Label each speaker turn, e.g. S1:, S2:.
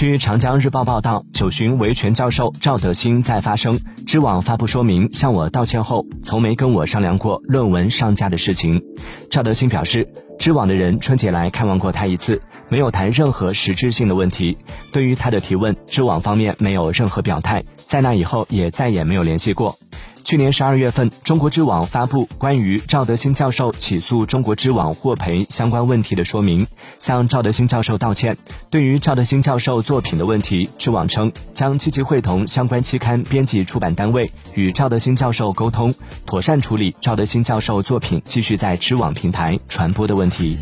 S1: 据长江日报报道，九旬维权教授赵德新在发声，知网发布说明向我道歉后，从没跟我商量过论文上架的事情。赵德新表示，知网的人春节来看望过他一次，没有谈任何实质性的问题。对于他的提问，知网方面没有任何表态，在那以后也再也没有联系过。去年十二月份，中国知网发布关于赵德兴教授起诉中国知网获赔相关问题的说明，向赵德兴教授道歉。对于赵德兴教授作品的问题，知网称将积极会同相关期刊编辑出版单位与赵德兴教授沟通，妥善处理赵德兴教授作品继续在知网平台传播的问题。